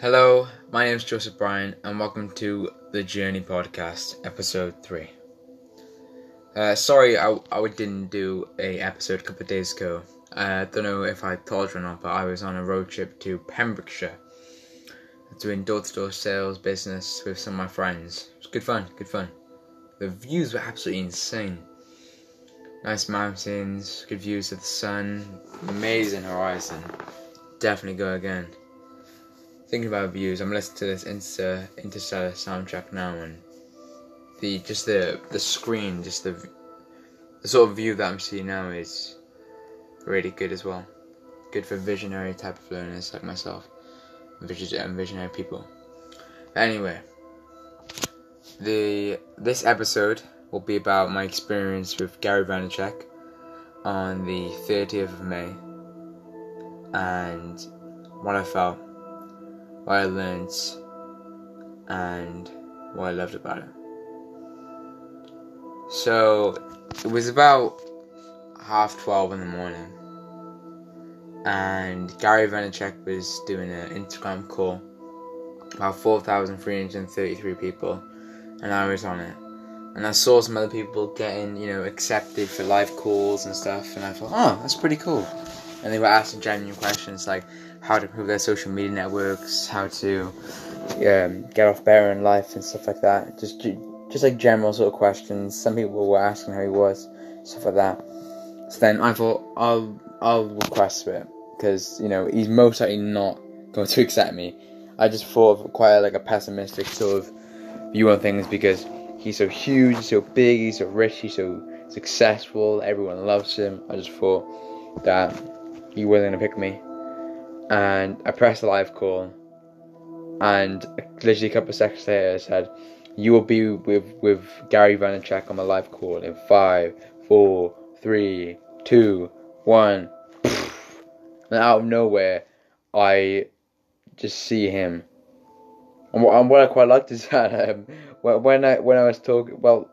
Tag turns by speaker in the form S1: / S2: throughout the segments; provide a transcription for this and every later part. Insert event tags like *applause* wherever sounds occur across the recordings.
S1: Hello, my name is Joseph Bryan, and welcome to the Journey Podcast, episode three. Uh, sorry, I, I didn't do a episode a couple of days ago. I uh, don't know if I told you or not, but I was on a road trip to Pembrokeshire, doing door-to-door sales business with some of my friends. It was good fun, good fun. The views were absolutely insane. Nice mountains, good views of the sun, amazing horizon. Definitely go again thinking about views, I'm listening to this Inter- Interstellar soundtrack now, and the just the the screen, just the the sort of view that I'm seeing now is really good as well. Good for visionary type of learners like myself, and um, visionary people. Anyway, the this episode will be about my experience with Gary Vaynerchuk on the 30th of May and what I felt what I learned and what I loved about it. So it was about half twelve in the morning, and Gary Vaynerchuk was doing an Instagram call. About four thousand three hundred thirty-three people, and I was on it. And I saw some other people getting, you know, accepted for live calls and stuff, and I thought, oh, that's pretty cool. And they were asking genuine questions like, how to improve their social media networks, how to um, get off better in life and stuff like that. Just just like general sort of questions. Some people were asking how he was, stuff like that. So then I thought I'll I'll request it because you know he's most likely not going to *laughs* accept me. I just thought of quite like a pessimistic sort of view on things because he's so huge, he's so big, he's so rich, he's so successful, everyone loves him. I just thought that he wasn't gonna pick me and I pressed the live call, and literally a couple of seconds later, I said, "You will be with with Gary Vaynerchuk on my live call in five, four, three, two, one." And out of nowhere, I just see him. And what, and what I quite liked is *laughs* that um, when I when I was talking, well,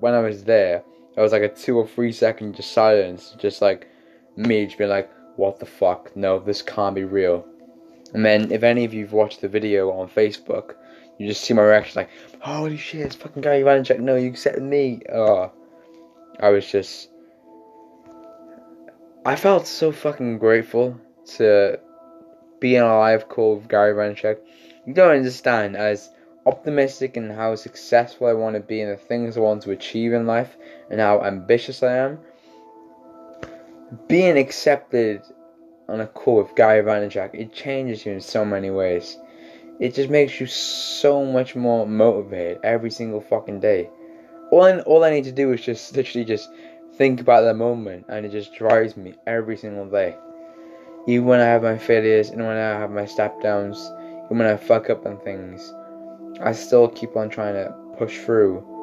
S1: when I was there, there was like a two or three second just silence, just like me just being like, what the fuck? No, this can't be real. And then, if any of you've watched the video on Facebook, you just see my reaction like, holy shit, it's fucking Gary Vaynerchuk. No, you accepted me. Oh, I was just. I felt so fucking grateful to be in a live call with Gary Vaynerchuk. You don't understand as optimistic and how successful I want to be and the things I want to achieve in life and how ambitious I am being accepted on a call with Gary Vaynerchuk, it changes you in so many ways. It just makes you so much more motivated every single fucking day. All I, all I need to do is just *laughs* literally just think about that moment, and it just drives me every single day. Even when I have my failures, and when I have my step downs, even when I fuck up on things, I still keep on trying to push through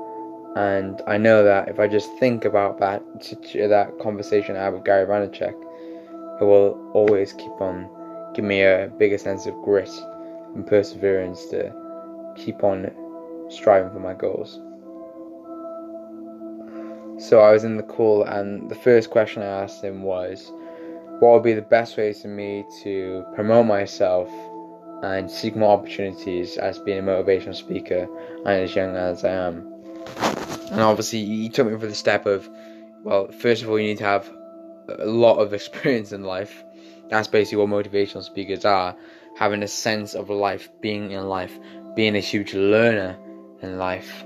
S1: and I know that if I just think about that that conversation I had with Gary Vaynerchuk, it will always keep on give me a bigger sense of grit and perseverance to keep on striving for my goals. So I was in the call, and the first question I asked him was, "What would be the best ways for me to promote myself and seek more opportunities as being a motivational speaker and as young as I am?" And obviously, he took me for the step of, well, first of all, you need to have a lot of *laughs* experience in life. That's basically what motivational speakers are having a sense of life, being in life, being a huge learner in life.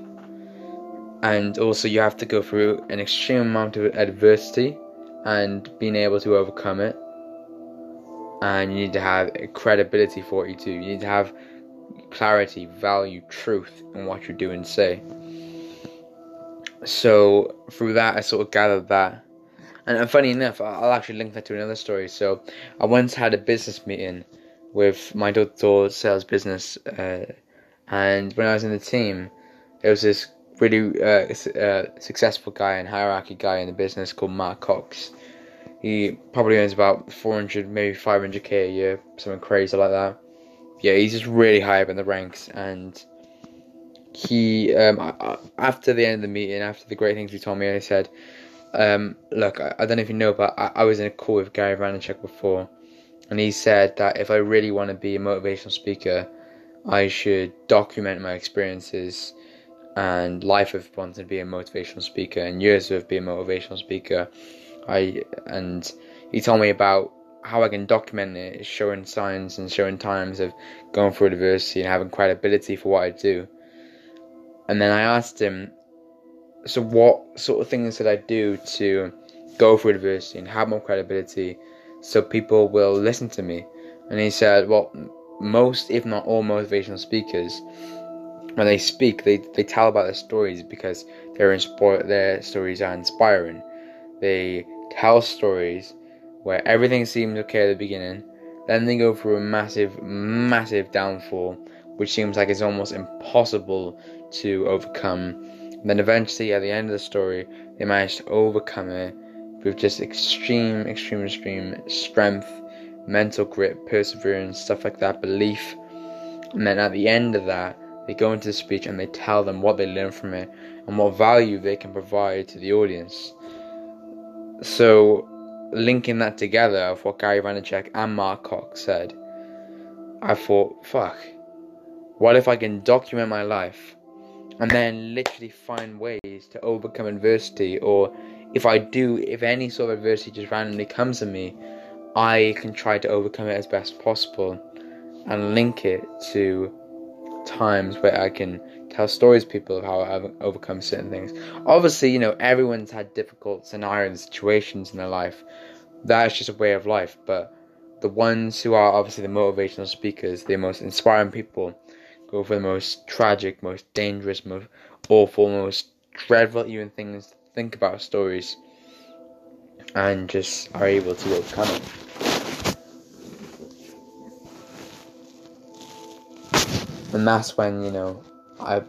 S1: And also, you have to go through an extreme amount of adversity and being able to overcome it. And you need to have credibility for it too. You need to have clarity, value, truth in what you do and say so through that, I sort of gathered that. And, and funny enough, I'll actually link that to another story. So I once had a business meeting with my door-to-door sales business, uh, and when I was in the team, it was this really uh, uh, successful guy and hierarchy guy in the business called Mark Cox. He probably earns about 400, maybe 500k a year, something crazy like that. Yeah, he's just really high up in the ranks, and he um, after the end of the meeting, after the great things he told me, I said, um, "Look, I, I, don't know if you know, but I, I, was in a call with Gary Vaynerchuk before, and he said that if I really want to be a motivational speaker, I should document my experiences and life of wanting to be a motivational speaker and years of being a motivational speaker. I and he told me about how I can document it, showing signs and showing times of going through adversity and having credibility for what I do. And then I asked him, so what sort of things did I do to go through adversity and have more credibility so people will listen to me? And he said, well, most, if not all, motivational speakers, when they speak, they, they tell about their stories because their, inspo- their stories are inspiring. They tell stories where everything seems okay at the beginning, then they go through a massive, massive downfall, which seems like it's almost impossible to overcome. And then eventually, at the end of the story, they manage to overcome it with just extreme, extreme, extreme strength, mental grit, perseverance, stuff like that, belief. And then at the end of that, they go into the speech and they tell them what they learned from it and what value they can provide to the audience. So, linking that together of what Gary Vaynerchuk and Mark Cox said, I thought, fuck, what if I can document my life and then literally find ways to overcome adversity or if I do, if any sort of adversity just randomly comes to me, I can try to overcome it as best possible and link it to times where I can tell stories to people of how I've overcome certain things. Obviously, you know, everyone's had difficult scenarios situations in their life. That's just a way of life. But the ones who are obviously the motivational speakers, the most inspiring people, go for the most tragic, most dangerous, most awful, most dreadful even things to think about stories and just are able to overcome it. and that's when you know I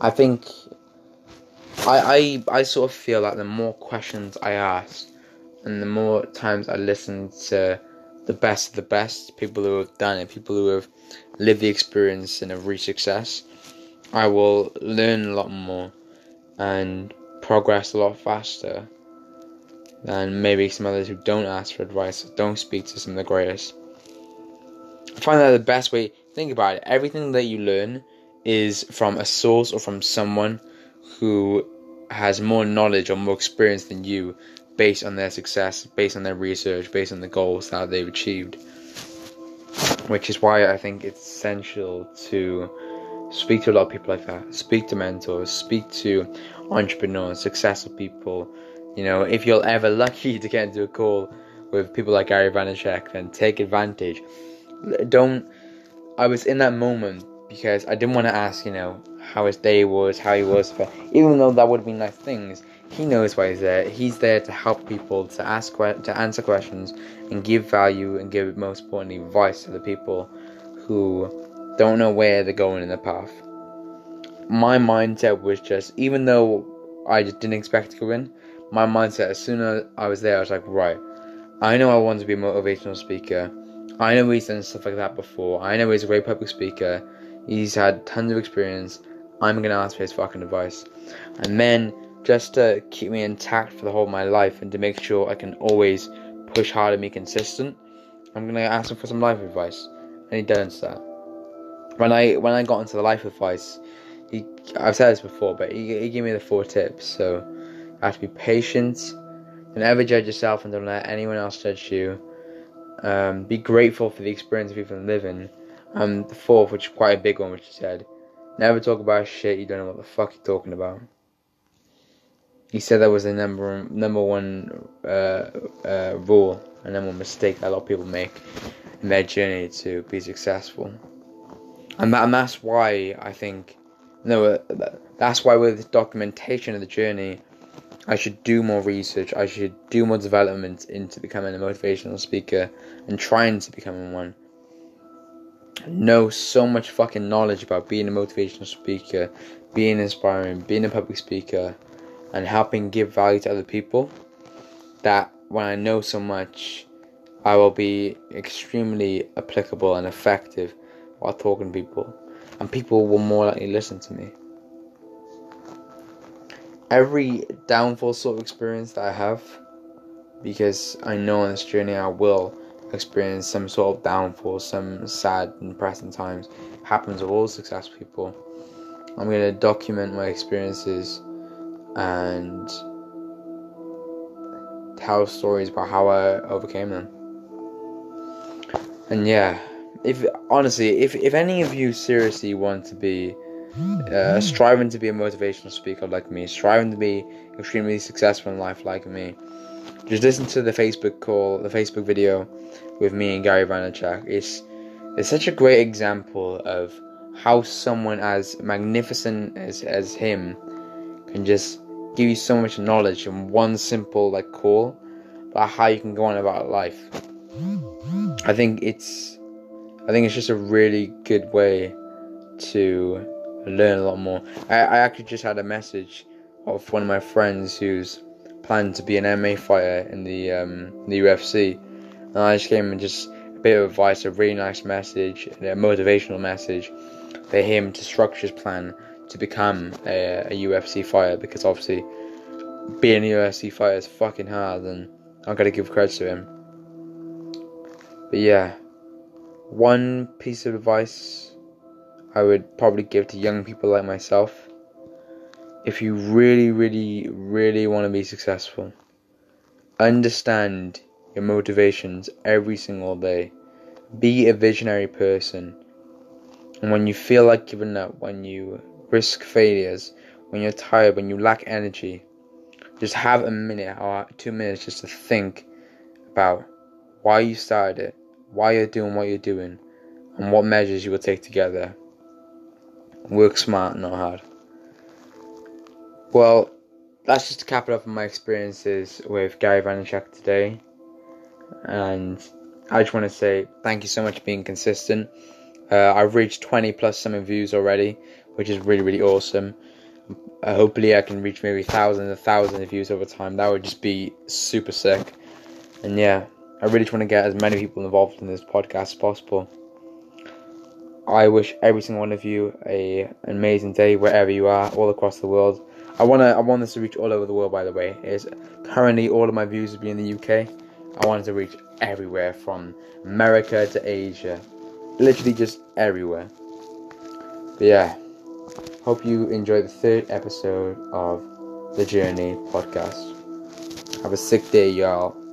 S1: I think I I I sort of feel like the more questions I ask and the more times I listen to the best of the best people who have done it, people who have lived the experience and reached success, I will learn a lot more and progress a lot faster than maybe some others who don't ask for advice, don't speak to some of the greatest. I find that the best way think about it. Everything that you learn is from a source or from someone who has more knowledge or more experience than you based on their success, based on their research, based on the goals that they've achieved. Which is why I think it's essential to speak to a lot of people like that. Speak to mentors, speak to entrepreneurs, successful people. You know, if you're ever lucky *laughs* to get into a call with people like Gary Vaynerchuk, then take advantage. Don't I was in that moment because I didn't want to ask, you know, how his day was, how he was. But even though that would have been nice things, he knows why he's there. He's there to help people, to ask, to answer questions, and give value, and give, most importantly, advice to the people who don't know where they're going in the path. My mindset was just, even though I just didn't expect to go in, my mindset as soon as I was there, I was like, right, I know I want to be a motivational speaker. I know he's done stuff like that before. I know he's a great public speaker. He's had tons of experience. I'm gonna ask for his fucking advice. And then, just to keep me intact for the whole of my life and to make sure I can always push hard and be consistent, I'm gonna ask him for some life advice. And he does that. When I when I got into the life advice, he I've said this before, but he, he gave me the four tips. So, you have to be patient. Don't ever judge yourself and don't let anyone else judge you. Um, be grateful for the experience of even living. And the fourth, which is quite a big one, which he said, never talk about shit you don't know what the fuck you're talking about. He said that was the number number one uh, uh, rule and number one mistake that a lot of people make in their journey to be successful. And, that, and that's why I think, no, that's why with documentation of the journey, I should do more research. I should do more development into becoming a motivational speaker and trying to become one. Know so much fucking knowledge about being a motivational speaker, being inspiring, being a public speaker, and helping give value to other people. That when I know so much, I will be extremely applicable and effective while talking to people, and people will more likely listen to me every downfall sort of experience that I have, because I know on this journey I will experience some sort of downfall, some sad and depressing times. Happens with all successful people. I'm gonna document my experiences and tell stories about how I overcame them. And yeah, if honestly, if if any of you seriously want to be uh, striving to be a motivational speaker like me, striving to be extremely successful in life like me, just listen to the Facebook call, the Facebook video with me and Gary Vaynerchuk. It's it's such a great example of how someone as magnificent as as him can just give you so much knowledge in one simple like call about how you can go on about life. I think it's I think it's just a really good way to learn a lot more. I, I actually just had a message of one of my friends who's planned to be an MMA fighter in the um, the UFC, and I just gave him just a bit of advice, a really nice message, a motivational message for him to structure his plan to become a, a UFC fighter because obviously being a UFC fighter is fucking hard, and I gotta give credit to him. But yeah, one piece of advice I would probably give to young people like myself if you really, really, really want to be successful, understand your motivations every single day. Be a visionary person. And when you feel like giving up, when you risk failures, when you're tired, when you lack energy, just have a minute or two minutes just to think about why you started it, why you're doing what you're doing, and what measures you will take together. Work smart, not hard. Well, that's just to cap it up on my experiences with Gary Vaynerchuk today. And I just want to say thank you so much for being consistent. Uh, I've reached 20 plus some views already, which is really, really awesome. Uh, hopefully, I can reach maybe thousands and thousands of views over time. That would just be super sick. And yeah, I really just want to get as many people involved in this podcast as possible. I wish every single one of you a an amazing day wherever you are, all across the world. I wanna I want this to reach all over the world. By the way, is currently all of my views will be in the UK. I want it to reach everywhere from America to Asia, literally just everywhere. But yeah, hope you enjoy the third episode of the Journey podcast. Have a sick day, y'all.